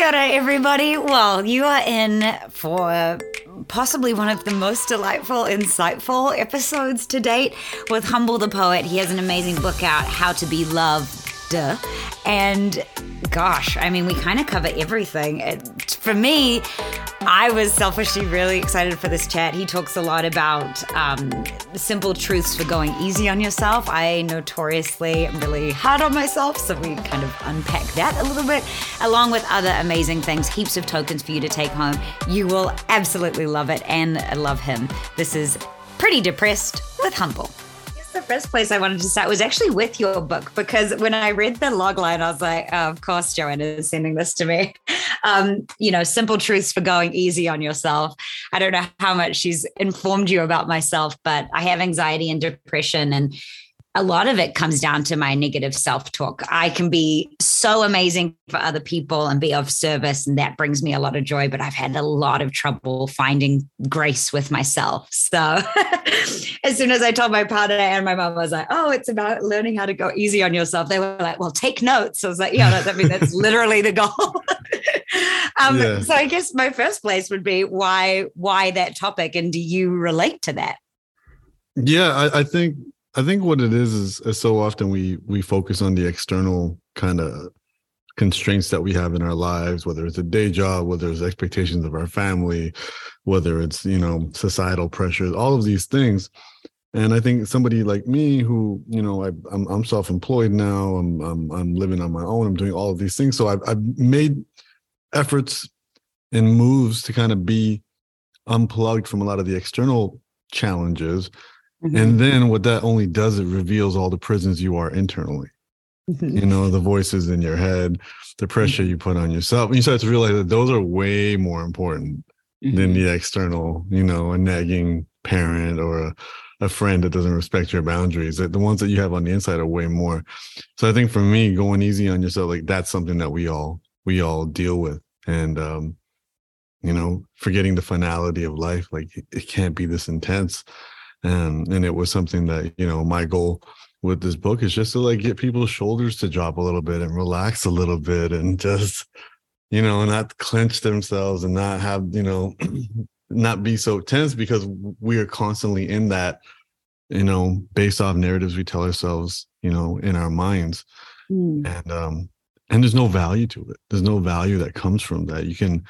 Kia ora, everybody. Well, you are in for possibly one of the most delightful, insightful episodes to date with Humble the Poet. He has an amazing book out, How to Be Loved. And gosh, I mean, we kind of cover everything. It, for me, I was selfishly really excited for this chat. He talks a lot about um, simple truths for going easy on yourself. I notoriously am really hard on myself, so we kind of unpack that a little bit, along with other amazing things, heaps of tokens for you to take home. You will absolutely love it and love him. This is Pretty Depressed with Humble the first place I wanted to start was actually with your book because when I read the log line, I was like, oh, of course, Joanna is sending this to me. Um, you know, simple truths for going easy on yourself. I don't know how much she's informed you about myself, but I have anxiety and depression. And a lot of it comes down to my negative self talk. I can be so amazing for other people and be of service, and that brings me a lot of joy. But I've had a lot of trouble finding grace with myself. So, as soon as I told my partner and my mom, I was like, "Oh, it's about learning how to go easy on yourself." They were like, "Well, take notes." I was like, "Yeah, I mean, that's literally the goal." um, yeah. So, I guess my first place would be why why that topic, and do you relate to that? Yeah, I, I think I think what it is, is is, so often we we focus on the external kind of constraints that we have in our lives, whether it's a day job, whether it's expectations of our family, whether it's you know societal pressures, all of these things. And I think somebody like me, who you know, I, am I'm, I'm self-employed now. I'm, I'm I'm living on my own. I'm doing all of these things. So I've I've made efforts and moves to kind of be unplugged from a lot of the external challenges Mm-hmm. And then what that only does, it reveals all the prisons you are internally. Mm-hmm. You know, the voices in your head, the pressure you put on yourself. And you start to realize that those are way more important than mm-hmm. the external, you know, a nagging parent or a, a friend that doesn't respect your boundaries. That the ones that you have on the inside are way more. So I think for me, going easy on yourself, like that's something that we all we all deal with. And um, you know, forgetting the finality of life, like it, it can't be this intense and and it was something that you know my goal with this book is just to like get people's shoulders to drop a little bit and relax a little bit and just you know not clench themselves and not have you know not be so tense because we are constantly in that you know based off narratives we tell ourselves you know in our minds. Mm. and um and there's no value to it. There's no value that comes from that. You can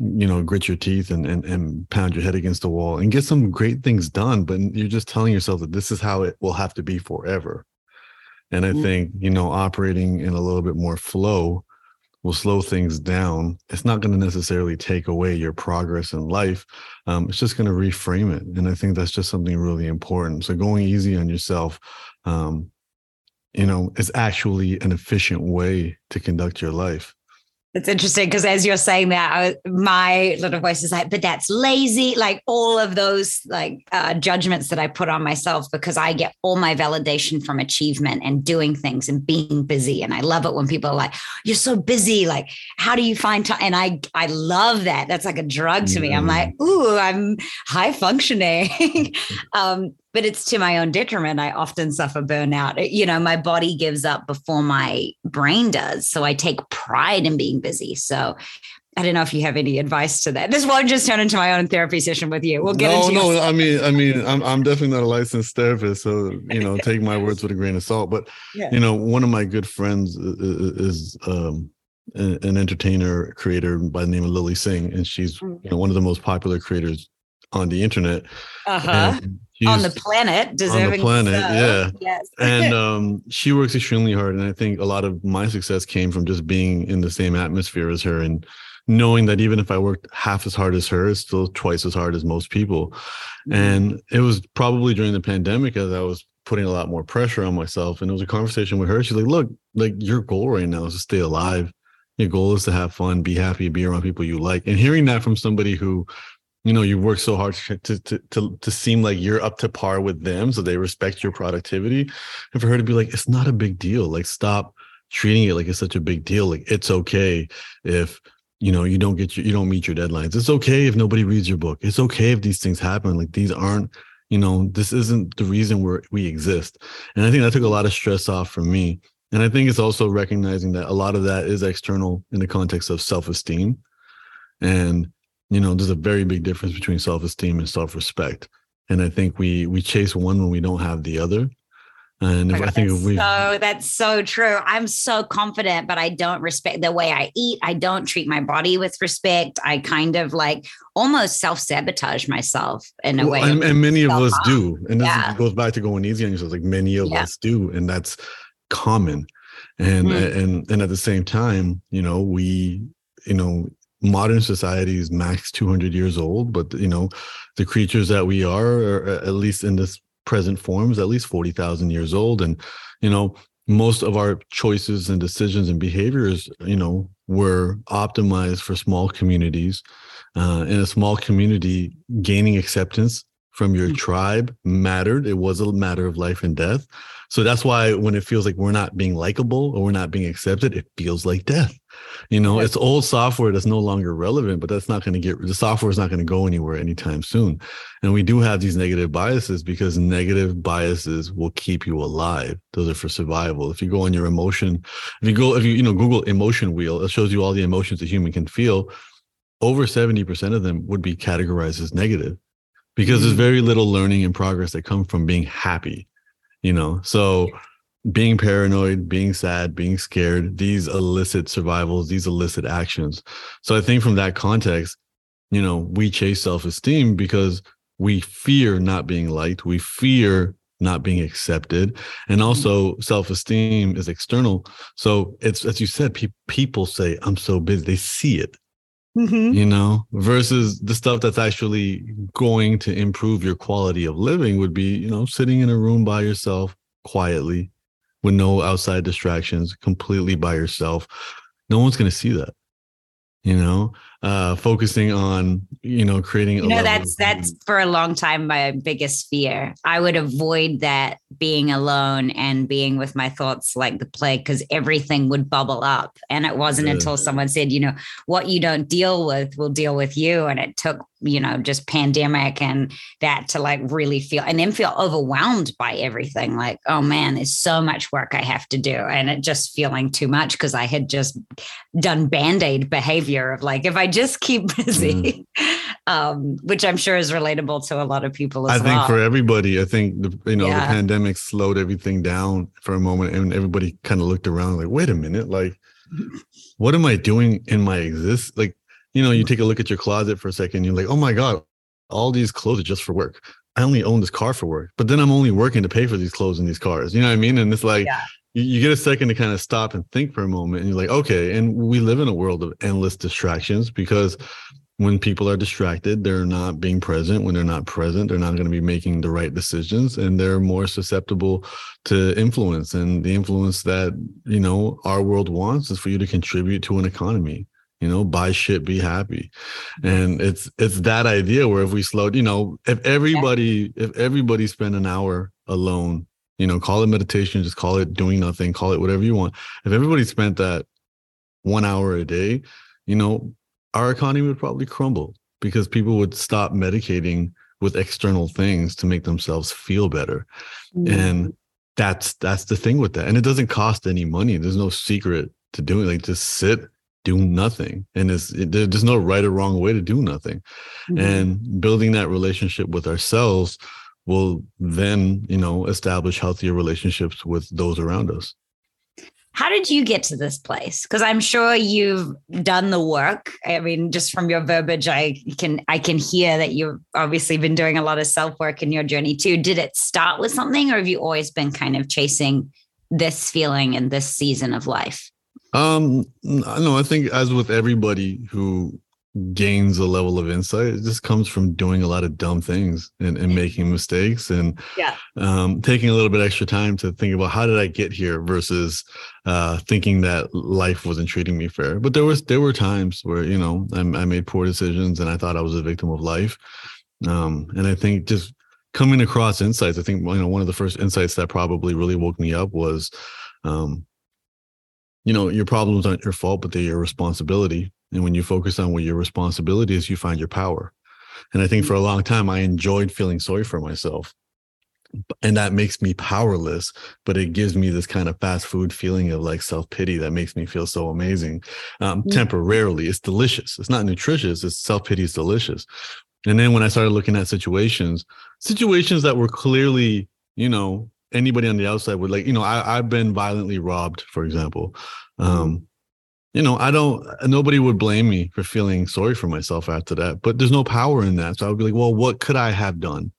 you know grit your teeth and, and and pound your head against the wall and get some great things done but you're just telling yourself that this is how it will have to be forever. And i mm-hmm. think you know operating in a little bit more flow will slow things down. It's not going to necessarily take away your progress in life um, it's just going to reframe it and i think that's just something really important. So going easy on yourself um, you know is actually an efficient way to conduct your life it's interesting because as you're saying that, I, my little voice is like, but that's lazy. Like all of those like uh, judgments that I put on myself because I get all my validation from achievement and doing things and being busy. And I love it when people are like, "You're so busy. Like, how do you find time?" And I I love that. That's like a drug to me. I'm like, "Ooh, I'm high functioning." um, but it's to my own detriment. I often suffer burnout. You know, my body gives up before my brain does. So I take pride in being busy. So I don't know if you have any advice to that. This won't just turn into my own therapy session with you. We'll get no, into no. I mean, I mean, I'm I'm definitely not a licensed therapist, so you know, take my words with a grain of salt. But yeah. you know, one of my good friends is um, an entertainer creator by the name of Lilly Singh, and she's mm. you know, one of the most popular creators on the internet. Uh-huh. on the planet, deserving on the planet, so. yeah. Yes. and um, she works extremely hard, and I think a lot of my success came from just being in the same atmosphere as her and knowing that even if I worked half as hard as her, it's still twice as hard as most people. Mm-hmm. And it was probably during the pandemic as I was putting a lot more pressure on myself. And it was a conversation with her. She's like, "Look, like your goal right now is to stay alive." Your goal is to have fun, be happy, be around people you like. And hearing that from somebody who you know you work so hard to, to to to seem like you're up to par with them so they respect your productivity. And for her to be like it's not a big deal. Like stop treating it like it's such a big deal. Like it's okay if you know you don't get your you don't meet your deadlines. It's okay if nobody reads your book. It's okay if these things happen. Like these aren't you know this isn't the reason we're we exist. And i think that took a lot of stress off from me. And i think it's also recognizing that a lot of that is external in the context of self-esteem. And you know there's a very big difference between self-esteem and self-respect and i think we we chase one when we don't have the other and if, I think if we so that's so true. I'm so confident, but I don't respect the way I eat. I don't treat my body with respect. I kind of like almost self sabotage myself in a well, way. And, and many of us do. And this goes back to going easy on yourself. Like many of yeah. us do, and that's common. And mm-hmm. and and at the same time, you know, we, you know, modern society is max 200 years old, but you know, the creatures that we are, are at least in this present forms at least 40,000 years old. And you know most of our choices and decisions and behaviors you know were optimized for small communities uh, in a small community gaining acceptance from your mm-hmm. tribe mattered. It was a matter of life and death. So that's why when it feels like we're not being likable or we're not being accepted it feels like death you know, it's old software that's no longer relevant, but that's not going to get the software is not going to go anywhere anytime soon. And we do have these negative biases because negative biases will keep you alive. Those are for survival. If you go on your emotion, if you go, if you, you know, Google emotion wheel, it shows you all the emotions a human can feel. Over 70% of them would be categorized as negative because there's mm. very little learning and progress that come from being happy, you know? So, being paranoid, being sad, being scared, these elicit survivals, these elicit actions. So I think from that context, you know, we chase self esteem because we fear not being liked, we fear not being accepted, and mm-hmm. also self esteem is external. So it's as you said, pe- people say, I'm so busy, they see it. Mm-hmm. You know, versus the stuff that's actually going to improve your quality of living would be, you know, sitting in a room by yourself quietly, with no outside distractions, completely by yourself. No one's going to see that. You know, uh, focusing on you know creating. You know, that's that's for a long time my biggest fear. I would avoid that being alone and being with my thoughts like the plague because everything would bubble up. And it wasn't yeah. until someone said, you know, what you don't deal with will deal with you. And it took you know just pandemic and that to like really feel and then feel overwhelmed by everything like oh man there's so much work i have to do and it just feeling too much because i had just done band-aid behavior of like if i just keep busy mm. um, which i'm sure is relatable to a lot of people i well. think for everybody i think the you know yeah. the pandemic slowed everything down for a moment and everybody kind of looked around like wait a minute like what am i doing in my exist like you know, you take a look at your closet for a second, you're like, oh my God, all these clothes are just for work. I only own this car for work, but then I'm only working to pay for these clothes and these cars. You know what I mean? And it's like yeah. You, you, get a second to kind of stop and think for a moment, and you're like, okay. And we live in a world of endless distractions because when people are distracted, they're not being present. When they're not present, they're not going to be making the right decisions, and they're more susceptible to influence. And the influence that you know our world wants is for you to contribute to an economy you know buy shit be happy and it's it's that idea where if we slowed you know if everybody if everybody spent an hour alone you know call it meditation just call it doing nothing call it whatever you want. If everybody spent that one hour a day you know our economy would probably crumble because people would stop medicating with external things to make themselves feel better. Mm. and that's that's the thing with that. And it doesn't cost any money. There's no secret to doing like just sit do nothing. And it's it, there's no right or wrong way to do nothing. Mm-hmm. and building that relationship with ourselves will then you know establish healthier relationships with those around us. How did you get to this place? Because i'm sure you've done the work. I mean just from your verbiage i can i can hear that you've obviously been doing a lot of self work in your journey too. Did it start with something or have you always been kind of chasing this feeling in this season of life? Um, no, I think as with everybody who gains a level of insight, it just comes from doing a lot of dumb things and, and making mistakes and yeah. um, taking a little bit extra time to think about how did I get here versus uh, thinking that life wasn't treating me fair. But there was there were times where you know I, I made poor decisions and I thought I was a victim of life. Um, and I think just coming across insights, I think you know one of the first insights that probably really woke me up was um, you know, your problems aren't your fault, but they're your responsibility. And when you focus on what your responsibility is, you find your power. And I think for a long time, I enjoyed feeling sorry for myself. and that makes me powerless but it gives me this kind of fast food feeling of like self-pity that makes me feel so amazing um, mm-hmm. temporarily it's delicious it's not nutritious it's self-pity is delicious and then when i started looking at situations situations that were clearly you know anybody on the outside would like you know I, i've been violently robbed for example um you know i don't nobody would blame me for feeling sorry for myself after that but there's no power in that so i would be like well what could i have done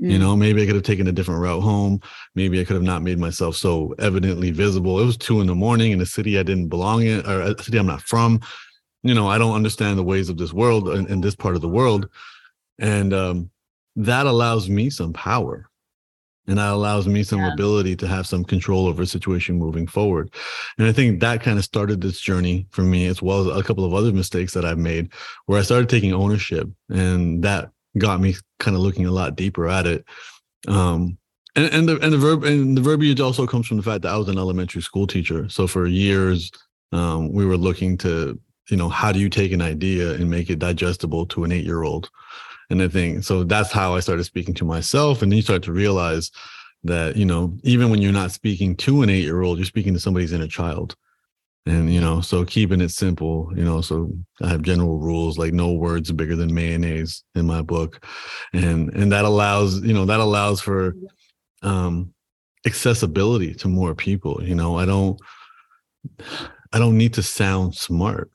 Mm. You know, maybe I could have taken a different route home. Maybe I could have not made myself so evidently visible. It was two in the morning in a city I didn't belong in, or a city I'm not from. You know, I don't understand the ways of this world in, in this part of the world. And um, that allows me some power. And that allows me some yeah. ability to have some control over a situation moving forward. And I think that kind of started this journey for me, as well as a couple of other mistakes that I've made, where I started taking ownership. And that got me kind of looking a lot deeper at it. Um, and, and the and the verb and the verbiage also comes from the fact that I was an elementary school teacher. So for years, um, we were looking to, you know, how do you take an idea and make it digestible to an eight year old? And the thing, so that's how I started speaking to myself. And then you start to realize that, you know, even when you're not speaking to an eight year old, you're speaking to somebody's inner child. And you know so keeping it simple you know so i have general rules like no words bigger than mayonnaise in my book. And and that allows you know that allows for um accessibility to more people you know? I don't i don't need to sound smart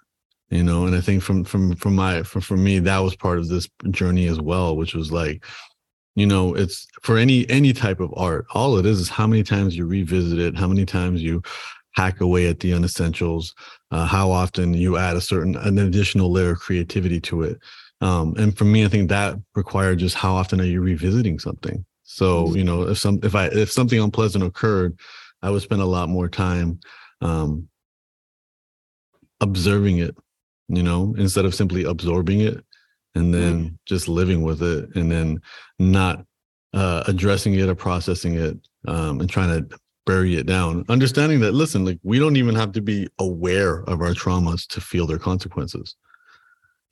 you know and i think from from from my from for me that was part of this journey as well which was like you know it's for any any type of art all it is is how many times you revisit it how many times you hack away at the unessentials, uh, how often you add a certain an additional layer of creativity to it. Um, and for me, I think that required just how often are you revisiting something. So mm-hmm. you know, if some if I if something unpleasant occurred, I would spend a lot more time um, observing it. You know, instead of simply absorbing it and then mm-hmm. just living with it, and then not uh, addressing it or processing it um, and trying to bury it down. Understanding that listen like we don't even have to be aware of our traumas to feel their consequences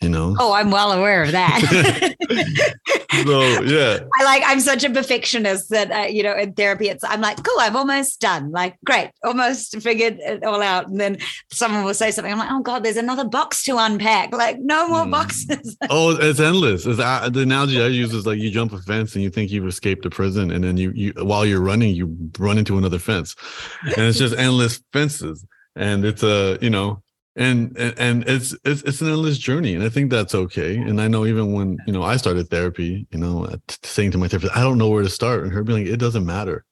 you know? Oh i'm well aware of that so yeah. I like i'm such a perfectionist that uh, you know in therapy it's i'm like cool i'm almost done. Like great almost figured it all out. And then someone will say something i'm like oh god there's another box to unpack. Like no more mm. boxes. Oh it's endless. It's, uh, the analogy i use is like you jump a fence and you think you've escaped a prison and then you you while you're running you run into another fence. And it's just endless fences. And it's a uh, you know and, and it's it's it's an endless journey and i think that's okay. And i know even when you know i started therapy you know saying to my therapist i don't know where to start and her being like it doesn't matter.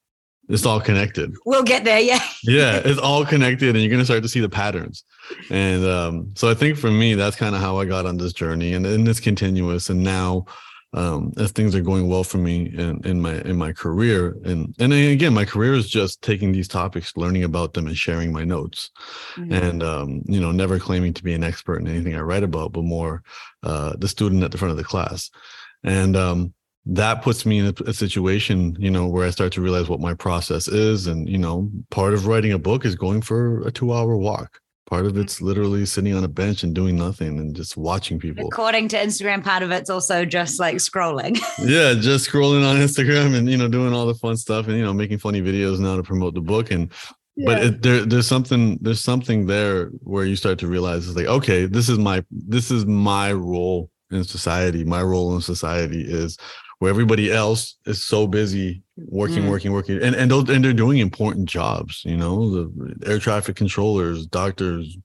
It's all connected. We'll get there yeah. Yeah it's all connected and you're going to start to see the patterns. And um so i think for me that's kind of how i got on this journey and, and it's continuous and now um, as things are going well for me in, in my in my career. And and again my career is just taking these topics learning about them and sharing my notes. Mm-hmm. and um, you know never claiming to be an expert in anything i write about but more uh, the student at the front of the class. And um, that puts me in a, a, situation you know where i start to realize what my process is. And you know part of writing a book is going for a two hour walk Part of it's mm-hmm. literally sitting on a bench and doing nothing and just watching people. According to Instagram, part of it's also just like scrolling. yeah, just scrolling on Instagram and you know doing all the fun stuff and you know making funny videos now to promote the book and yeah. but it, there, there's something there's something there where you start to realize it's like okay this is my this is my role in society my role in society is where everybody else is so busy working, mm. working, working, and and, and they're doing important jobs. You know, the air traffic controllers, doctors,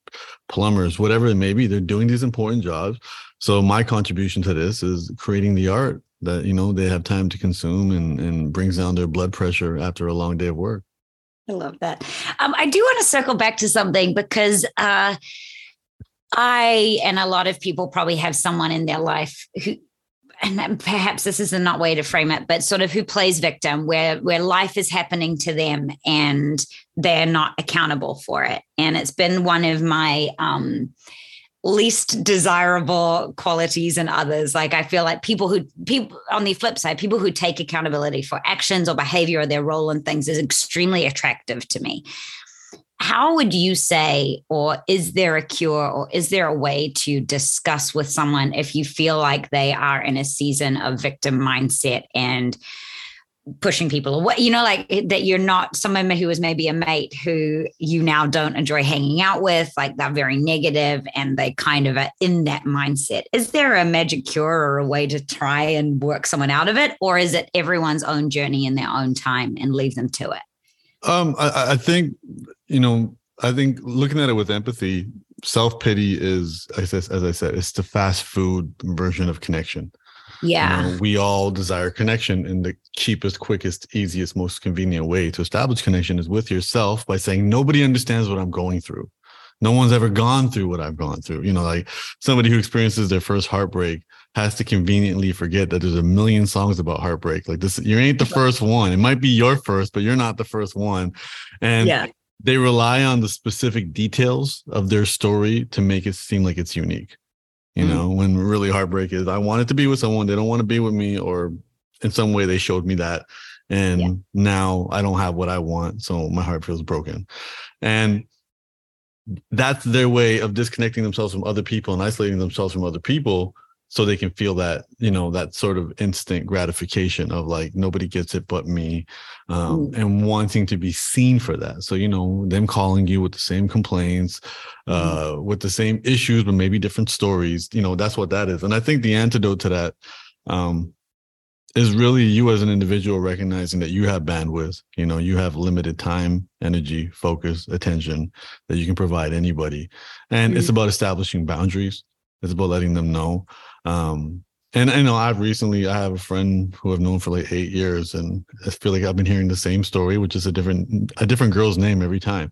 plumbers, whatever it may be, they're doing these important jobs. So my contribution to this is creating the art that you know they have time to consume and and brings down their blood pressure after a long day of work. I love that. Um, I do want to circle back to something because. Uh, I and a lot of people probably have someone in their life who and perhaps this is a not way to frame it, but sort of who plays victim, where where life is happening to them and they're not accountable for it. And it's been one of my um, least desirable qualities in others. Like I feel like people who people on the flip side, people who take accountability for actions or behavior or their role in things is extremely attractive to me how would you say, or is there a cure, or is there a way to discuss with someone if you feel like they are in a season of victim mindset and pushing people away you know like that you're not someone who was maybe a mate who you now don't enjoy hanging out with like they're very negative and they kind of are in that mindset. Is there a magic cure or a way to try and work someone out of it or is it everyone's own journey in their own time and leave them to it um i, I think you know i think looking at it with empathy self-pity is as I said it's the fast food version of connection yeah. You know, we all desire connection, and the cheapest, quickest, easiest, most convenient way to establish connection is with yourself by saying, Nobody understands what I'm going through. No one's ever gone through what I've gone through. You know, like somebody who experiences their first heartbreak has to conveniently forget that there's a million songs about heartbreak. Like this, you ain't the first one. It might be your first, but you're not the first one. And yeah. they rely on the specific details of their story to make it seem like it's unique you mm-hmm. know when really heartbreak is i wanted to be with someone they don't want to be with me or in some way they showed me that and yeah. now i don't have what i want so my heart feels broken and that's their way of disconnecting themselves from other people and isolating themselves from other people so they can feel that you know that sort of instant gratification of like nobody gets it but me um, mm. and wanting to be seen for that so you know them calling you with the same complaints mm-hmm. uh, mm. with the same issues but maybe different stories you know that's what that is and i think the antidote to that um, is really you as an individual recognizing that you have bandwidth you know you have limited time energy focus attention that you can provide anybody and mm. it's about establishing boundaries it's about letting them know um, and I know I've recently I have a friend who I've known for like eight years, and I feel like I've been hearing the same story, which is a different a different girl's name every time.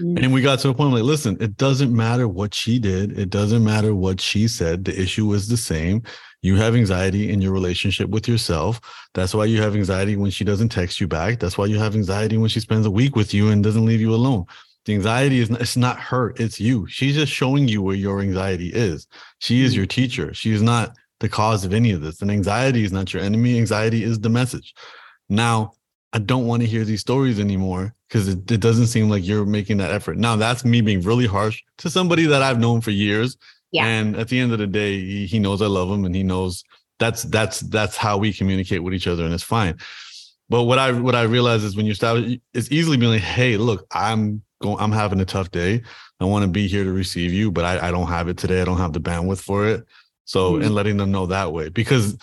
Mm. And we got to a point like, listen, it doesn't matter what she did, it doesn't matter what she said. The issue is the same. You have anxiety in your relationship with yourself. That's why you have anxiety when she doesn't text you back. That's why you have anxiety when she spends a week with you and doesn't leave you alone. The anxiety is not, it's not her, it's you. She's just showing you where your anxiety is. She is mm. your teacher. She is not the cause of any of this. And anxiety is not your enemy. Anxiety is the message. Now, I don't want to hear these stories anymore because it, it doesn't seem like you're making that effort. Now, that's me being really harsh to somebody that I've known for years. Yeah. And at the end of the day, he, he knows I love him and he knows that's that's that's how we communicate with each other and it's fine. But what I what I realize is when you start, it's easily being like, hey, look, I'm going, I'm having a tough day. I want to be here to receive you, but I, I don't have it today. I don't have the bandwidth for it. So, mm-hmm. and letting them know that way because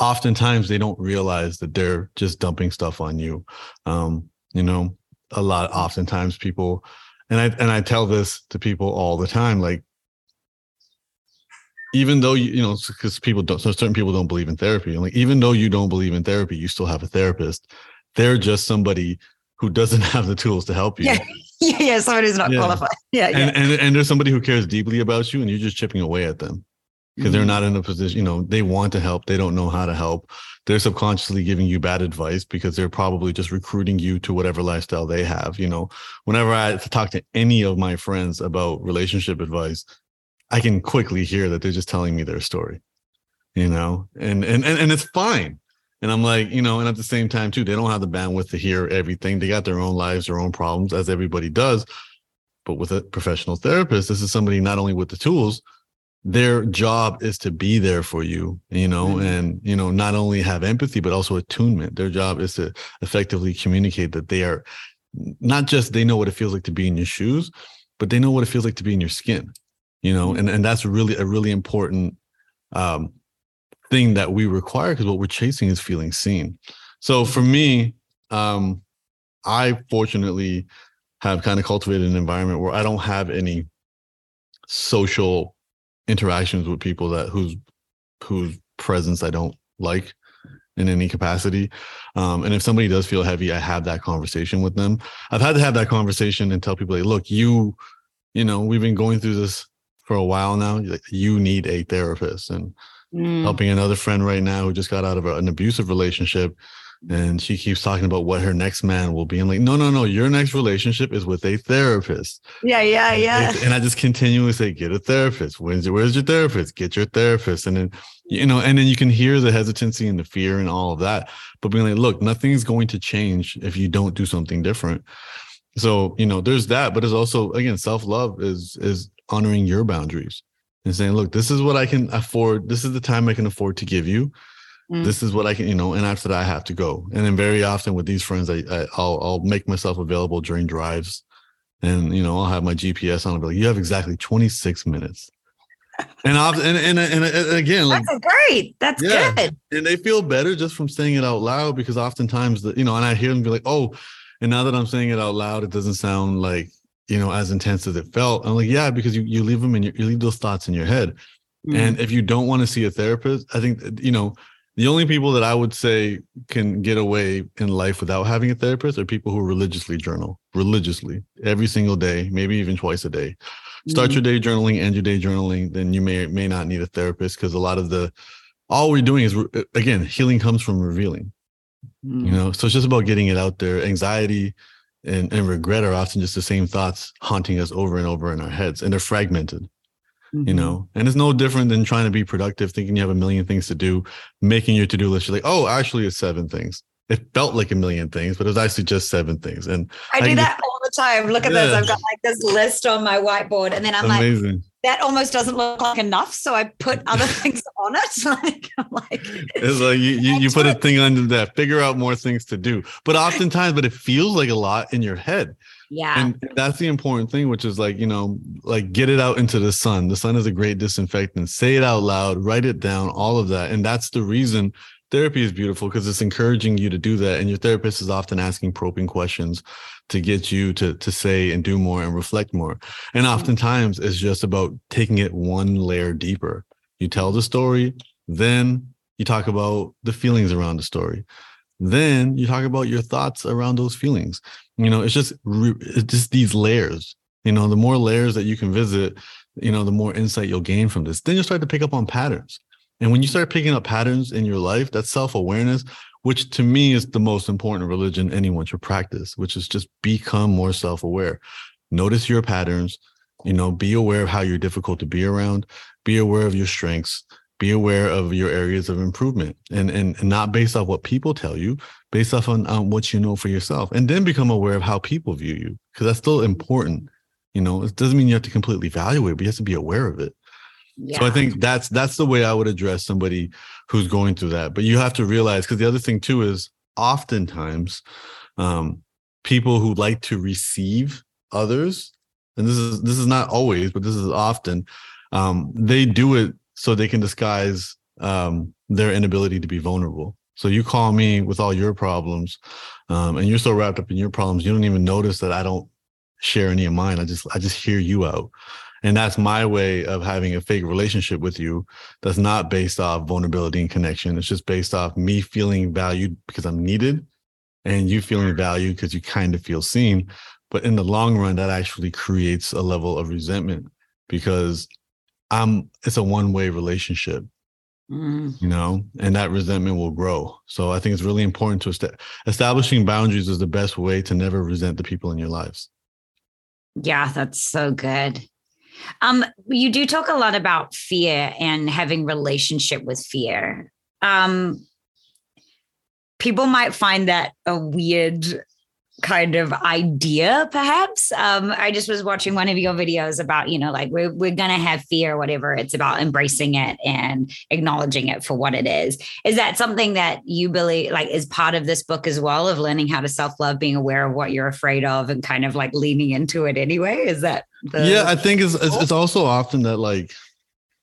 oftentimes they don't realize that they're just dumping stuff on you. Um, you know, a lot, oftentimes people, and I, and I tell this to people all the time, like, even though you, you know, because people don't, so certain people don't believe in therapy. And like, even though you don't believe in therapy, you still have a therapist. They're just somebody who doesn't have the tools to help you. Yeah, yeah, somebody who's not yeah. qualified. Yeah, and, yeah. And, and there's somebody who cares deeply about you, and you're just chipping away at them because they're mm-hmm. not in a position, you know, they want to help, they don't know how to help. They're subconsciously giving you bad advice because they're probably just recruiting you to whatever lifestyle they have. You know, whenever I talk to any of my friends about relationship advice, I can quickly hear that they're just telling me their story, you know, and and and, and it's fine. And I'm like, you know, and at the same time, too, they don't have the bandwidth to hear everything. They got their own lives, their own problems, as everybody does. But with a professional therapist, this is somebody not only with the tools, their job is to be there for you, you know, mm-hmm. and, you know, not only have empathy, but also attunement. Their job is to effectively communicate that they are not just they know what it feels like to be in your shoes, but they know what it feels like to be in your skin, you know, mm-hmm. and, and that's really a really important um, thing that we require because what we're chasing is feeling seen. So for me, um, I fortunately have kind of cultivated an environment where I don't have any social interactions with people that whose whose presence I don't like in any capacity. Um, and if somebody does feel heavy, I have that conversation with them. I've had to have that conversation and tell people, like, look, you, you know, we've been going through this for a while now. You need a therapist. And mm. helping another friend right now who just got out of an abusive relationship and she keeps talking about what her next man will be. I'm like, no, no, no, your next relationship is with a therapist. Yeah, yeah, yeah. And I just continually say, get a therapist. Where's your, where's your therapist? Get your therapist. And then, you know, and then you can hear the hesitancy and the fear and all of that. But being like, look, nothing's going to change if you don't do something different. So, you know, there's that, but it's also again, self-love is is honoring your boundaries and saying, look, this is what I can afford. This is the time I can afford to give you Mm. This is what I can, you know, and after that I have to go. And then very often with these friends, I, I will I'll make myself available during drives, and you know I'll have my GPS on. I'll be like, you have exactly 26 minutes. And, often, and, and, and and again, like that's great. That's yeah. good. And they feel better just from saying it out loud because oftentimes the, you know, and I hear them be like, oh, and now that I'm saying it out loud, it doesn't sound like you know as intense as it felt. I'm like, yeah, because you you leave them in your, you leave those thoughts in your head. Mm. And if you don't want to see a therapist, I think you know the only people that I would say can get away in life without having a therapist are people who religiously journal, religiously, every single day, maybe even twice a day. Start mm-hmm. your day journaling, end your day journaling. Then you may may not need a therapist because a lot of the all we're doing is again healing comes from revealing. Mm-hmm. You know, so it's just about getting it out there. Anxiety and, and regret are often just the same thoughts haunting us over and over in our heads, and they're fragmented mm-hmm. you know and it's no different than trying to be productive thinking you have a million things to do making your to-do list you're like oh actually it's seven things it felt like a million things, but it was actually just seven things. And I do I that all the time. Look at yeah. this. I've got like this list on my whiteboard, and then I'm Amazing. like, that almost doesn't look like enough. So I put other things on it. like, I'm like, it's like you, you, you put a thing under that, figure out more things to do. But oftentimes, but it feels like a lot in your head. Yeah. And that's the important thing, which is like, you know, like get it out into the sun. The sun is a great disinfectant. Say it out loud, write it down, all of that. And that's the reason therapy is beautiful because it's encouraging you to do that. And your therapist is often asking probing questions to get you to, to say and do more and reflect more. And mm-hmm. oftentimes it's just about taking it one layer deeper. You tell the story, then you talk about the feelings around the story then you talk about your thoughts around those feelings you know it's just it's just these layers you know the more layers that you can visit you know the more insight you'll gain from this then you'll start to pick up on patterns and when you start picking up patterns in your life that's self-awareness which to me is the most important religion anyone should practice which is just become more self-aware notice your patterns you know be aware of how you're difficult to be around be aware of your strengths be aware of your areas of improvement and, and, and not based off what people tell you, based off on, on what you know for yourself. And then become aware of how people view you, because that's still important. You know, it doesn't mean you have to completely evaluate, it, but you have to be aware of it. Yeah. So I think that's that's the way I would address somebody who's going through that. But you have to realize because the other thing too is oftentimes um, people who like to receive others, and this is this is not always, but this is often, um, they do it so they can disguise um, their inability to be vulnerable. So you call me with all your problems, um, and you're so wrapped up in your problems, you don't even notice that I don't share any of mine. I just I just hear you out, and that's my way of having a fake relationship with you. That's not based off vulnerability and connection. It's just based off me feeling valued because I'm needed, and you feeling valued because you kind of feel seen. But in the long run, that actually creates a level of resentment because I'm it's a one way relationship. Mm. You know, and that resentment will grow. So I think it's really important to est- establishing boundaries is the best way to never resent the people in your lives. Yeah, that's so good. Um, you do talk a lot about fear and having relationship with fear. Um, people might find that a weird kind of idea perhaps. Um i just was watching one of your videos about you know like we're, we're gonna have fear whatever it's about embracing it and acknowledging it for what it is. Is that something that you believe like is part of this book as well of learning how to self-love being aware of what you're afraid of and kind of like leaning into it anyway? Is that the- yeah i think it's, it's, it's also often that like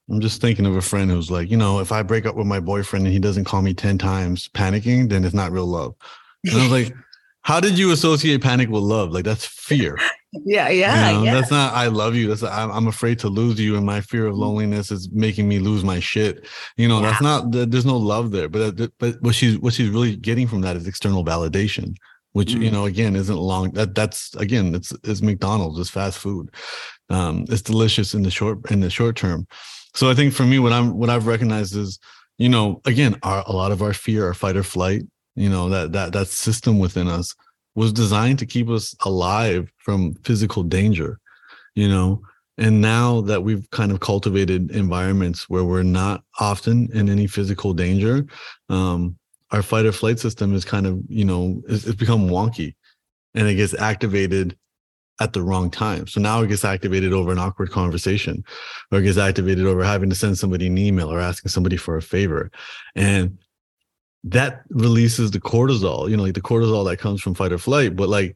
I'm just thinking of a friend who's like, you know, if I break up with my boyfriend and he doesn't call me 10 times panicking, then it's not real love. And I was like, how did you associate panic with love? Like that's fear. yeah, yeah, you know, yeah. That's not I love you. That's I'm, I'm afraid to lose you, and my fear of mm-hmm. loneliness is making me lose my shit. You know, yeah. that's not. There's no love there. But but what she's what she's really getting from that is external validation, which mm. you know again isn't long. That that's again it's it's McDonald's. It's fast food. Um, it's delicious in the short in the short term. So I think for me, what I'm what I've recognized is, you know, again, our, a lot of our fear, our fight or flight, you know that that that system within us was designed to keep us alive from physical danger you know and now that we've kind of cultivated environments where we're not often in any physical danger um, our fight or flight system is kind of you know it's, it's become wonky and it gets activated at the wrong time. So now it gets activated over an awkward conversation or it gets activated over having to send somebody an email or asking somebody for a favor. And that releases the cortisol, you know, like the cortisol that comes from fight or flight. But like,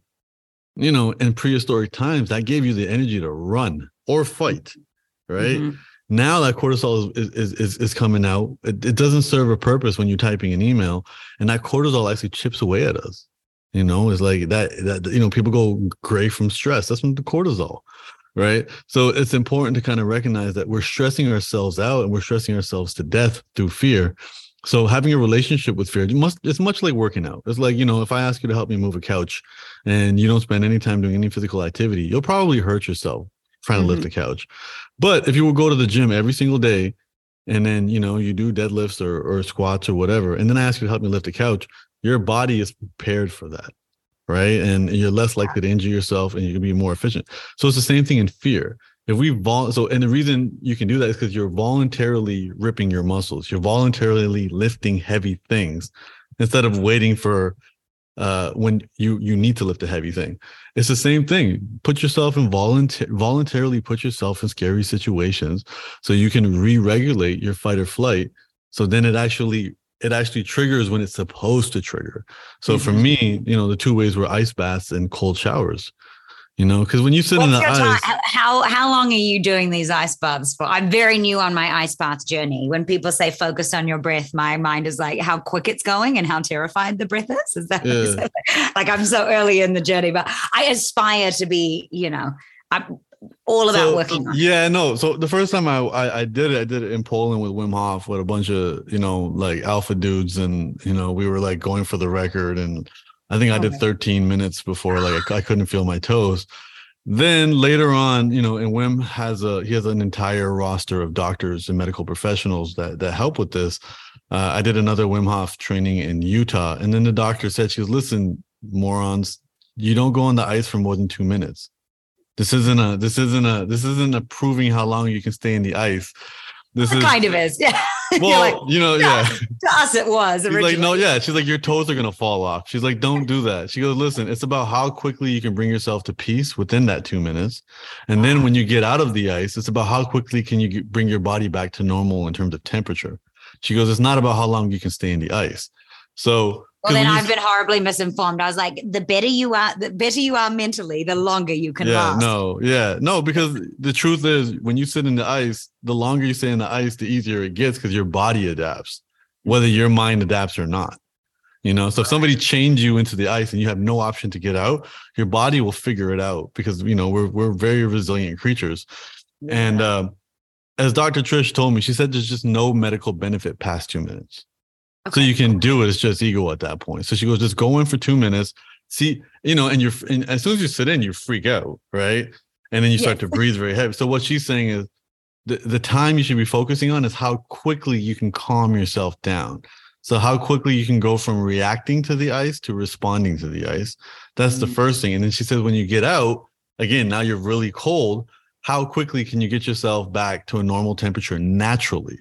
you know, in prehistoric times, that gave you the energy to run or fight, right? Mm-hmm. Now that cortisol is, is is is coming out. It, it doesn't serve a purpose when you're typing an email, and that cortisol actually chips away at us. You know, it's like that that you know people go gray from stress. That's from the cortisol right so it's important to kind of recognize that we're stressing ourselves out and we're stressing ourselves to death through fear so having a relationship with fear must it's much like working out. It's like, you know, if I ask you to help me move a couch and you don't spend any time doing any physical activity, you'll probably hurt yourself trying mm-hmm. to lift mm-hmm. the couch. But if you will go to the gym every single day and then, you know, you do deadlifts or, or squats or whatever, and then I ask you to help me lift the couch, your body is prepared for that. Right. And you're less likely to injure yourself and you can be more efficient. So it's the same thing in fear if we vol so and the reason you can do that is because you're voluntarily ripping your muscles you're voluntarily lifting heavy things instead of waiting for uh when you you need to lift a heavy thing. It's the same thing. Put yourself in volunteer voluntarily put yourself in scary situations so you can re-regulate your fight or flight. So then it actually it actually triggers when it's supposed to trigger. So mm-hmm. for me you know the two ways were ice baths and cold showers you know, because when you sit What's in the ice, time? how how long are you doing these ice baths for? I'm very new on my ice bath journey. When people say focus on your breath, my mind is like how quick it's going and how terrified the breath is. Is that yeah. like I'm so early in the journey? But I aspire to be, you know, I'm all about so, working on. Yeah, no. So the first time I, I, I did it, I did it in Poland with Wim Hof with a bunch of you know like alpha dudes, and you know we were like going for the record and I think I did 13 minutes before like I couldn't feel my toes. Then later on, you know, and Wim has a he has an entire roster of doctors and medical professionals that that help with this. Uh, I did another Wim Hof training in Utah, and then the doctor said, "She goes, listen, morons, you don't go on the ice for more than two minutes. This isn't a this isn't a this isn't a proving how long you can stay in the ice. This is kind of is. Yeah. Well, like, you know, yeah. To us, it was. She's like, no, yeah. She's like, your toes are gonna fall off. She's like, don't do that. She goes, listen, it's about how quickly you can bring yourself to peace within that two minutes, and then when you get out of the ice, it's about how quickly can you bring your body back to normal in terms of temperature. She goes, it's not about how long you can stay in the ice. So well, then I've been horribly misinformed. I was like, the better you are, the better you are mentally, the longer you can yeah, last. No, yeah, no, because the truth is, when you sit in the ice, the longer you stay in the ice, the easier it gets because your body adapts, whether your mind adapts or not. You know, so if somebody chains you into the ice and you have no option to get out, your body will figure it out because you know we're we're very resilient creatures. Yeah. And uh, as Dr. Trish told me, she said there's just no medical benefit past two minutes. Okay. So you can do it. It's just ego at that point. So she goes, just go in for two minutes. See, you know, and you're and as soon as you sit in, you freak out, right? And then you start yes. to breathe very heavy. So what she's saying is the, the time you should be focusing on is how quickly you can calm yourself down. So how quickly you can go from reacting to the ice to responding to the ice. That's mm-hmm. the first thing. And then she says, when you get out, again, now you're really cold. How quickly can you get yourself back to a normal temperature naturally?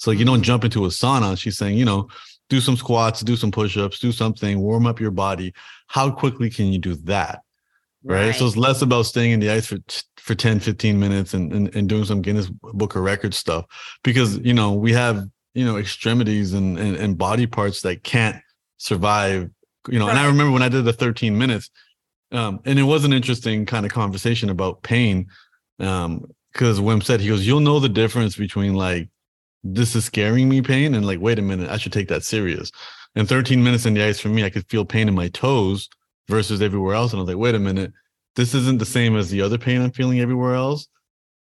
So you don't jump into a sauna. She's saying, you know, do some squats, do some push-ups, do something, warm up your body. How quickly can you do that? Right. right. So it's less about staying in the ice for for 10, 15 minutes and, and, and doing some Guinness Book of Records stuff. Because, you know, we have, you know, extremities and, and, and body parts that can't survive, you know, right. and I remember when I did the 13 minutes, um, and it was an interesting kind of conversation about pain. Um, because Wim said he goes, You'll know the difference between like this is scaring me pain and like wait a minute i should take that serious. And 13 minutes in the ice for me i could feel pain in my toes versus everywhere else and i was like wait a minute this isn't the same as the other pain i'm feeling everywhere else.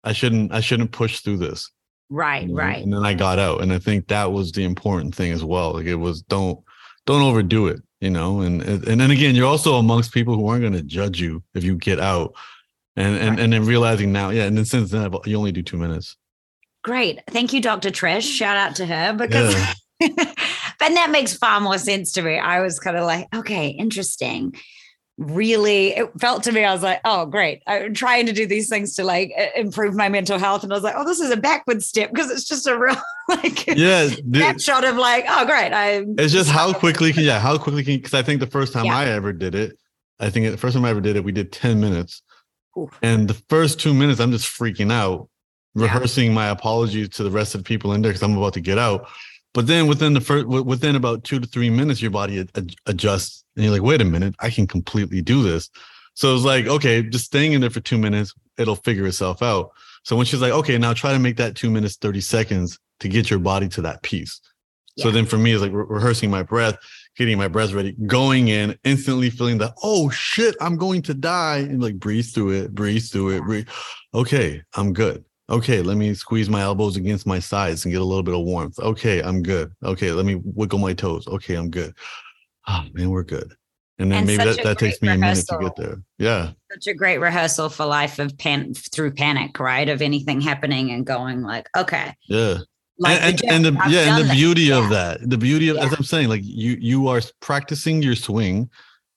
I shouldn't i shouldn't push through this. Right right. and then i got out and i think that was the important thing as well like it was don't don't overdo it you know and and then again you're also amongst people who aren't going to judge you if you get out. And and right. and then realizing now yeah and then since then you only do two minutes Great. Thank you, Dr. Trish. Mm. Shout out to her because yeah. but that makes far more sense to me. I was kind of like, okay, interesting. Really, it felt to me, I was like, oh, great. I'm trying to do these things to like improve my mental health. And I was like, oh, this is a backward step because it's just a real like yeah shot of like, oh, great. I it's just how quickly can yeah, how quickly can because I think the first time yeah. I ever did it, I think the first time I ever did it, we did 10 minutes. Ooh. And the first two minutes, I'm just freaking out rehearsing my apologies to the rest of the people in there because I'm about to get out. But then within the first, within about two to three minutes, your body ad- adjusts, and you're like, "Wait a minute, I can completely do this." So it's like, okay, just staying in there for two minutes, it'll figure itself out. So when she's like, okay, now try to make that two minutes, 30 seconds to get your body to that peace. Yeah. So then for me, it's like re- rehearsing my breath, getting my breath ready, going in, instantly feeling that, oh shit, I'm going to die. And like breathe through it, breathe through it, breathe. Okay, I'm good. Okay, let me squeeze my elbows against my sides and get a little bit of warmth. Okay, I'm good. Okay, let me wiggle my toes. Okay, I'm good. Oh man, we're good. And then and maybe that, that takes me rehearsal. a minute to get there. Yeah. Such a great rehearsal for life of pan through panic, right? Of anything happening and going like, okay. Yeah. Like and, and, and the I've yeah, and the beauty yeah. of that, the beauty of yeah. as I'm saying, like you you are practicing your swing.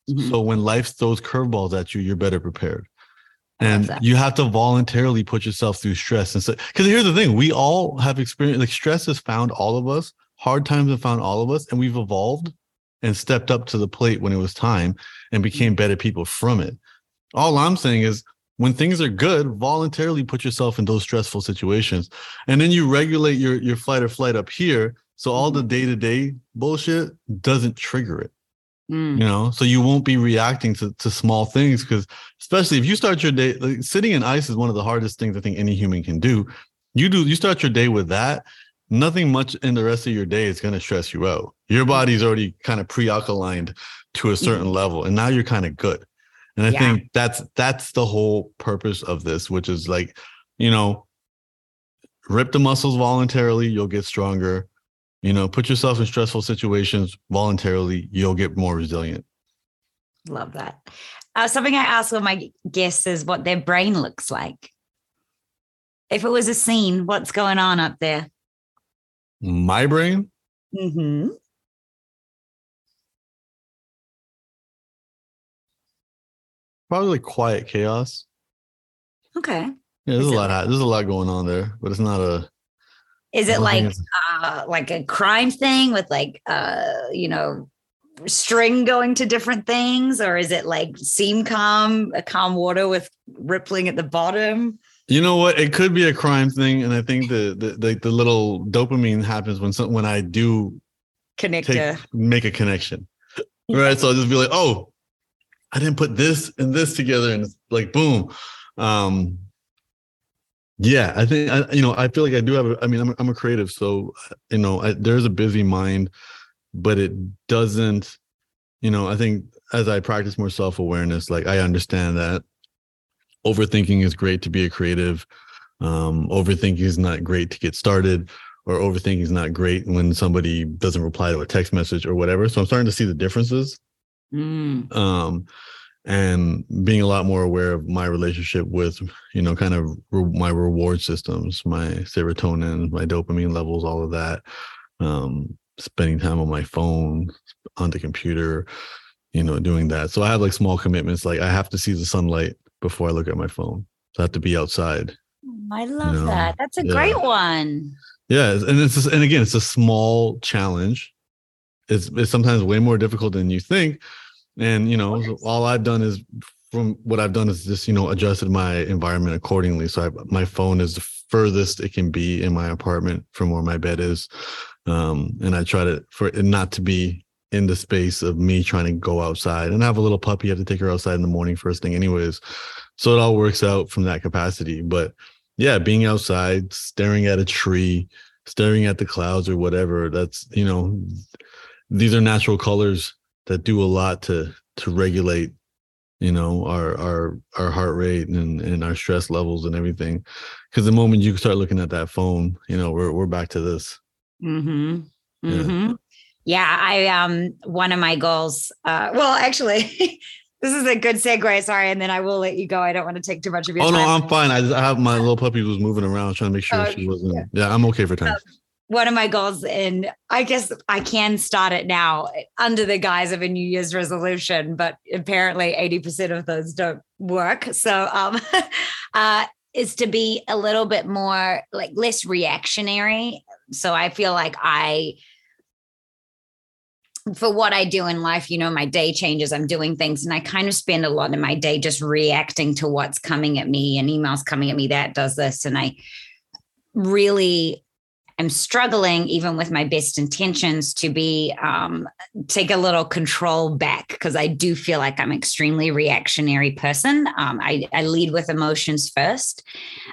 Mm-hmm. So when life throws curveballs at you, you're better prepared and you have to voluntarily put yourself through stress and so because here's the thing we all have experienced like stress has found all of us hard times have found all of us and we've evolved and stepped up to the plate when it was time and became mm-hmm. better people from it. All i'm saying is when things are good voluntarily put yourself in those stressful situations. And then you regulate your your flight or flight up here so all the mm-hmm. day-to-day bullshit doesn't trigger it Mm. You know, so you won't be reacting to, to small things because, especially if you start your day, like sitting in ice is one of the hardest things I think any human can do. You do, you start your day with that, nothing much in the rest of your day is going to stress you out. Your body's already kind of pre alkalined to a certain mm. level, and now you're kind of good. And I yeah. think that's that's the whole purpose of this, which is like, you know, rip the muscles voluntarily, you'll get stronger you know, put yourself in stressful situations voluntarily, you'll get more resilient. Love that. Uh, something I ask all my guests is what their brain looks like. If it was a scene, what's going on up there? My brain? Mm-hmm. Probably quiet chaos. Okay. Yeah, there's a lot. There's a lot going on there, but it's not a is it like uh, like a crime thing with like uh you know string going to different things, or is it like seam calm, a calm water with rippling at the bottom? You know what? It could be a crime thing, and I think the the the, the little dopamine happens when some when I do connect take, a- make a connection, right? So I'll just be like, oh, I didn't put this and this together, and it's like boom. Um, yeah, I think I, you know. I feel like I do have. A, I mean, I'm I'm a creative, so you know, I, there's a busy mind, but it doesn't. You know, I think as I practice more self awareness, like I understand that overthinking is great to be a creative. Um, overthinking is not great to get started, or overthinking is not great when somebody doesn't reply to a text message or whatever. So I'm starting to see the differences. Mm. Um, and being a lot more aware of my relationship with you know kind of re- my reward systems my serotonin my dopamine levels all of that um spending time on my phone on the computer you know doing that. So i have like small commitments like i have to see the sunlight before i look at my phone. So i have to be outside i love you know? that. That's a yeah. great one. Yeah and it's and again it's a small challenge. It's, it's sometimes way more difficult than you think and you know, all I've done is from what I've done is just you know adjusted my environment accordingly. So I, my phone is the furthest it can be in my apartment from where my bed is, um, and I try to for it not to be in the space of me trying to go outside. And I have a little puppy. I have to take her outside in the morning first thing, anyways. So it all works out from that capacity. But yeah, being outside, staring at a tree, staring at the clouds or whatever. That's you know, these are natural colors that do a lot to to regulate you know our our our heart rate and and our stress levels and everything. Because the moment you start looking at that phone you know we're we're back to this. Mm-hmm. Mm-hmm. Yeah, yeah i um one of my goals uh well actually this is a good segue sorry and then i will let you go. I don't want to take too much of your oh time. no i'm fine. I, I have my little puppy was moving around trying to make sure oh, she wasn't yeah. yeah i'm okay for time. Um, one of my goals and i guess i can start it now under the guise of a new year's resolution but apparently 80% of those don't work so um uh is to be a little bit more like less reactionary so i feel like i for what I do in life, you know, my day changes, I'm doing things, and I kind of spend a lot of my day just reacting to what's coming at me and emails coming at me that does this. And I really am struggling, even with my best intentions, to be um, take a little control back because I do feel like I'm extremely reactionary person. Um, I, I, lead with emotions first,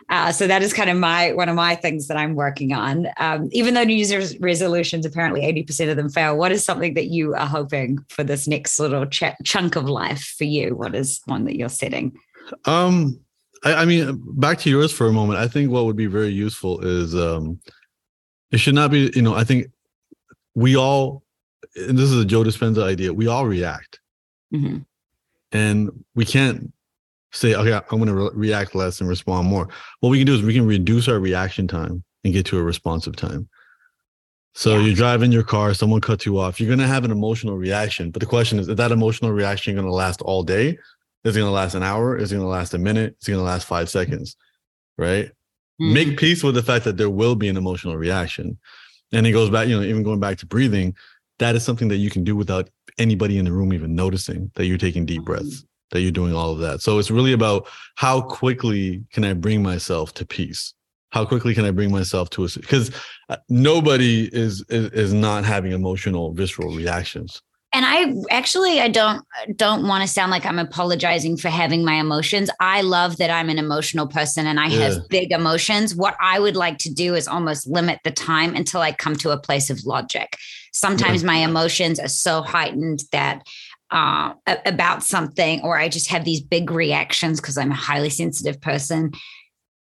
uh, so that is kind of my one of my things that I'm working on. Um, even though New Year's resolutions apparently 80% of them fail, what is something that you are hoping for this next little ch- chunk of life for you? What is one that you're setting? Um, I, I mean, back to yours for a moment. I think what would be very useful is um, it should not be, you know, I think we all, and this is a Joe Dispenza idea, we all react. Mm-hmm. And we can't say, okay, I'm going to re- react less and respond more. What we can do is we can reduce our reaction time and get to a responsive time. So yeah. you're driving your car, someone cuts you off, you're going to have an emotional reaction. But the question is, is that emotional reaction going to last all day? Is it going to last an hour? Is it going to last a minute? Is it going to last five seconds? Right? Mm-hmm. Make peace with the fact that there will be an emotional reaction. And it goes back, you know, even going back to breathing, that is something that you can do without anybody in the room even noticing that you're taking deep breaths, mm-hmm. that you're doing all of that. So it's really about how quickly can I bring myself to peace? How quickly can I bring myself to a because uh, nobody is, is is not having emotional visceral reactions and i actually i don't don't want to sound like i'm apologizing for having my emotions i love that i'm an emotional person and i yeah. have big emotions what i would like to do is almost limit the time until i come to a place of logic sometimes yeah. my emotions are so heightened that uh, about something or i just have these big reactions because i'm a highly sensitive person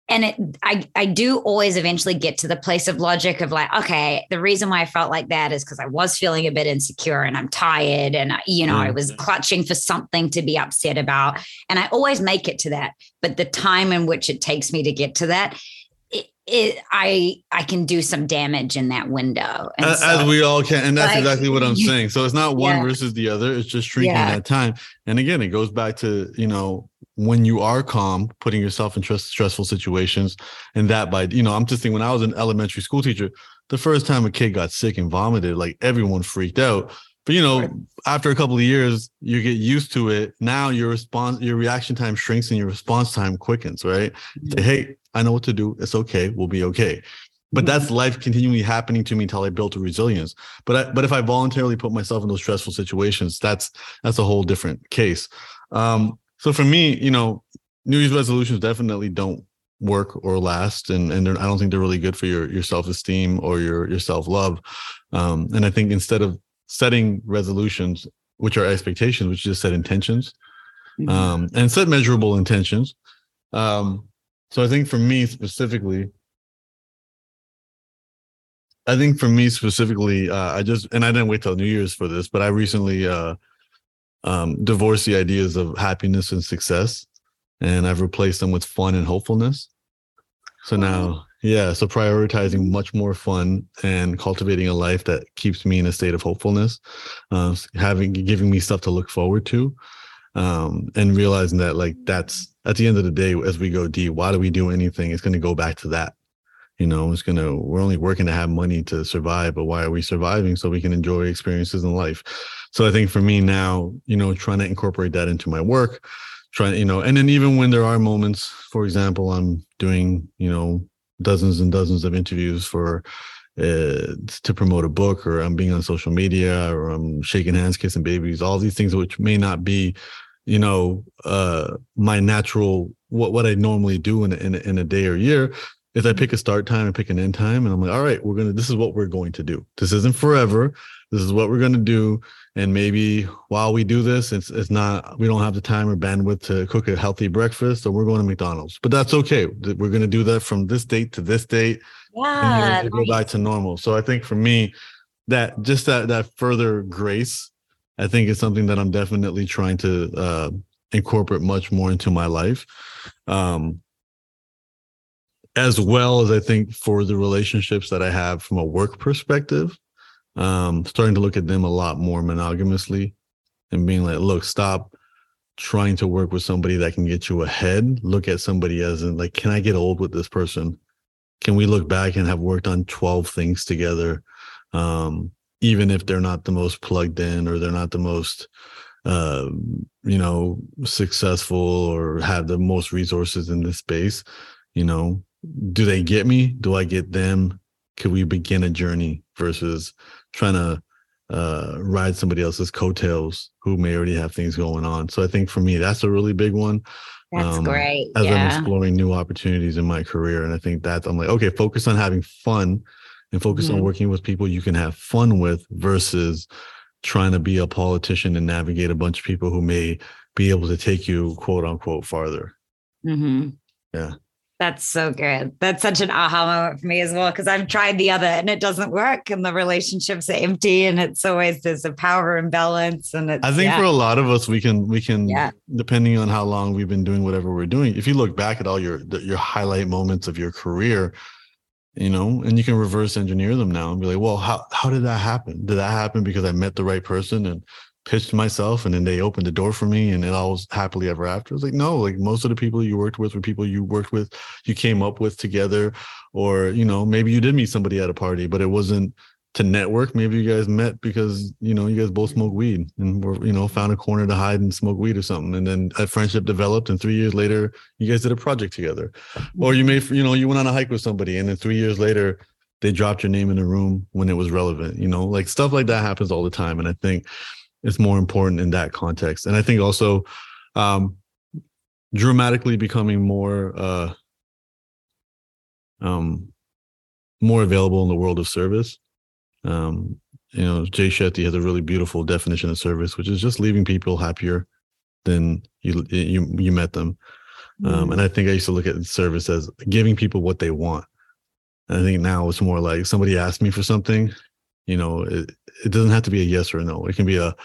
and it I, I do always eventually get to the place of logic of like okay the reason why i felt like that is because i was feeling a bit insecure and i'm tired and you know mm. i was clutching for something to be upset about and i always make it to that but the time in which it takes me to get to that it, it, I I can do some damage in that window. As, so, as, we all can, and that's like, exactly what I'm saying. So it's not one yeah. versus the other; it's just shrinking yeah. that time. And again, it goes back to you know when you are calm, putting yourself in stress, stressful situations, and that by you know, I'm just thinking when I was an elementary school teacher, the first time a kid got sick and vomited, like everyone freaked out. But you know, right. after a couple of years, you get used to it. Now your response, your reaction time shrinks, and your response time quickens. Right? Mm-hmm. Say, hey, I know what to do. It's okay. We'll be okay. But that's mm-hmm. life continually happening to me until I built a resilience. But I, but if I voluntarily put myself in those stressful situations, that's that's a whole different case. Um, so for me, you know, New Year's resolutions definitely don't work or last, and and I don't think they're really good for your your self esteem or your your self love. Um, and I think instead of setting resolutions, which are expectations, which just set intentions, mm-hmm. um, and set measurable intentions. Um, so I think for me specifically, I think for me specifically, uh, I just and I didn't wait till New Year's for this, but I recently uh, um, divorce the ideas of happiness and success, and I've replaced them with fun and hopefulness. So now, yeah, so prioritizing much more fun and cultivating a life that keeps me in a state of hopefulness, uh, having giving me stuff to look forward to, um, and realizing that like that's at the end of the day, as we go deep, why do we do anything? It's going to go back to that. You know, it's gonna. We're only working to have money to survive, but why are we surviving? So we can enjoy experiences in life. So I think for me now, you know, trying to incorporate that into my work, trying, you know, and then even when there are moments, for example, I'm doing, you know, dozens and dozens of interviews for uh, to promote a book, or I'm being on social media, or I'm shaking hands, kissing babies, all these things which may not be, you know, uh, my natural what what I normally do in in, in a day or year is I pick a start time and pick an end time, and I'm like, all right, we're gonna. This is what we're going to do. This isn't forever. This is what we're gonna do and maybe while we do this it's it's not we don't have the time or bandwidth to cook a healthy breakfast so we're going to mcdonald's. But that's okay. We're going to do that from this date to this date. Yeah and go back to normal. So i think for me that just that that further grace i think is something that i'm definitely trying to uh, incorporate much more into my life. Um as well as i think for the relationships that i have from a work perspective um, starting to look at them a lot more monogamously and being like, look, stop trying to work with somebody that can get you ahead. Look at somebody as in like, can I get old with this person? Can we look back and have worked on 12 things together? Um, even if they're not the most plugged in or they're not the most uh, you know, successful or have the most resources in this space, you know, do they get me? Do I get them? could we begin a journey versus trying to uh, ride somebody else's coattails who may already have things going on. So I think for me, that's a really big one. That's um, great. As yeah. I'm exploring new opportunities in my career. And I think that I'm like, okay, focus on having fun and focus mm-hmm. on working with people you can have fun with versus trying to be a politician and navigate a bunch of people who may be able to take you quote unquote farther. Mm-hmm. Yeah. That's so good. That's such an aha moment for me as well, because I've tried the other and it doesn't work and the relationships are empty and it's always there's a power imbalance. And it's, I think yeah. for a lot of us, we can, we can, yeah. depending on how long we've been doing whatever we're doing, if you look back at all your, your highlight moments of your career, you know, and you can reverse engineer them now and be like, well, how, how did that happen? Did that happen because I met the right person and pitched myself and then they opened the door for me and it all was happily ever after. It's like, no, like most of the people you worked with were people you worked with, you came up with together, or, you know, maybe you did meet somebody at a party, but it wasn't to network. Maybe you guys met because, you know, you guys both smoke weed and were, you know, found a corner to hide and smoke weed or something. And then a friendship developed and three years later, you guys did a project together. Or you may, you know, you went on a hike with somebody and then three years later, they dropped your name in the room when it was relevant, you know, like stuff like that happens all the time. And I think it's more important in that context. And I think also um, dramatically becoming more uh, um, more available in the world of service. Um, you know, Jay Shetty has a really beautiful definition of service, which is just leaving people happier than you you you met them. Um, mm-hmm. and I think I used to look at service as giving people what they want. And I think now it's more like somebody asked me for something, you know, it, it doesn't have to be a yes or a no. It can be a,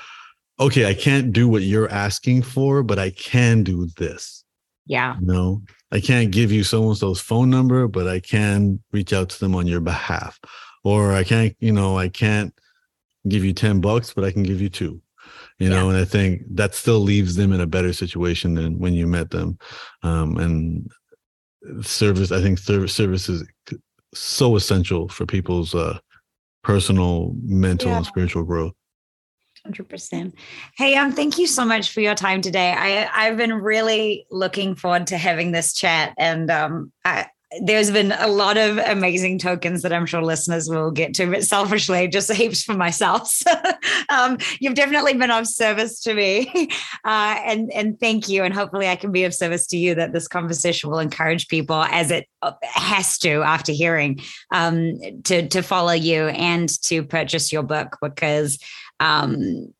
okay, I can't do what you're asking for, but I can do this. Yeah. no, I can't give you so and so's phone number, but I can reach out to them on your behalf. Or I can't, you know, I can't give you 10 bucks, but I can give you two. You know, and I think that still leaves them in a better situation than when you met them. Um, and service, I think service service is so essential for people's uh, personal, mental, yeah. and spiritual growth. Hundred percent. Hey, um, thank you so much for your time today. I I've been really looking forward to having this chat, and um, I, there's been a lot of amazing tokens that I'm sure listeners will get to, but selfishly, just heaps for myself. So, um, you've definitely been of service to me, uh, and and thank you. And hopefully, I can be of service to you. That this conversation will encourage people, as it uh, has to after hearing, um, to to follow you and to purchase your book because um,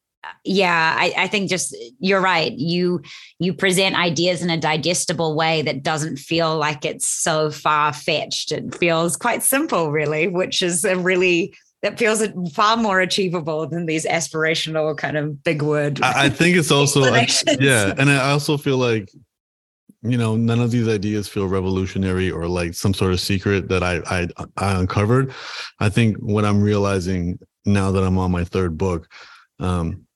yeah I, I, think just you're right. You you present ideas in a digestible way that doesn't feel like it's so far-fetched. It feels quite simple really which is a really that feels far more achievable than these aspirational kind of big word i, I think it's also yeah and i also feel like you know none of these ideas feel revolutionary or like some sort of secret that i i, I uncovered. I think what i'm realizing now that i'm on my third book um,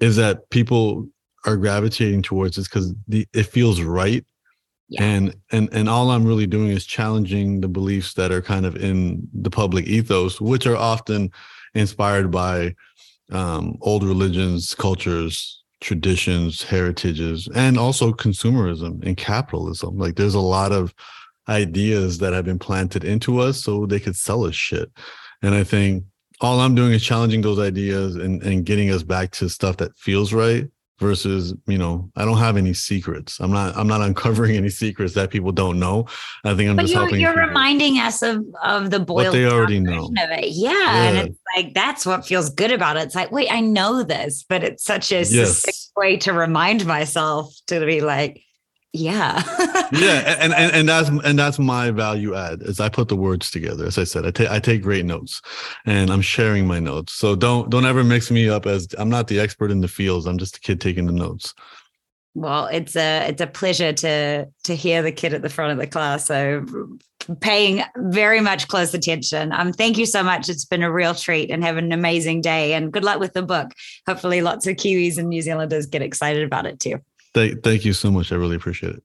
is that people are gravitating towards this because it feels right. Yeah. And and and all I'm really doing is challenging the beliefs that are kind of in the public ethos, which are often inspired by um, old religions, cultures, traditions, heritages, and also consumerism and capitalism. Like there's a lot of ideas that have been planted into us so they could sell us shit. And I think all I'm doing is challenging those ideas and, and getting us back to stuff that feels right versus, you know, I don't have any secrets. I'm not I'm not uncovering any secrets that people don't know. I think I'm but just you're, helping. You're reminding us of of the boiled what they already know. Of it. Yeah. yeah. And it's like that's what feels good about it. It's like, wait, I know this, but it's such a yes. way to remind myself to be like, yeah. Yeah and, and and that's and that's my value add is i put the words together. As i said i take i take great notes and i'm sharing my notes. So don't don't ever mix me up as i'm not the expert in the fields. I'm just a kid taking the notes. Well it's a it's a pleasure to to hear the kid at the front of the class. So paying very much close attention. Um thank you so much. It's been a real treat and have an amazing day and good luck with the book. Hopefully lots of kiwis and new zealanders get excited about it too Thank, thank you so much. I really appreciate it.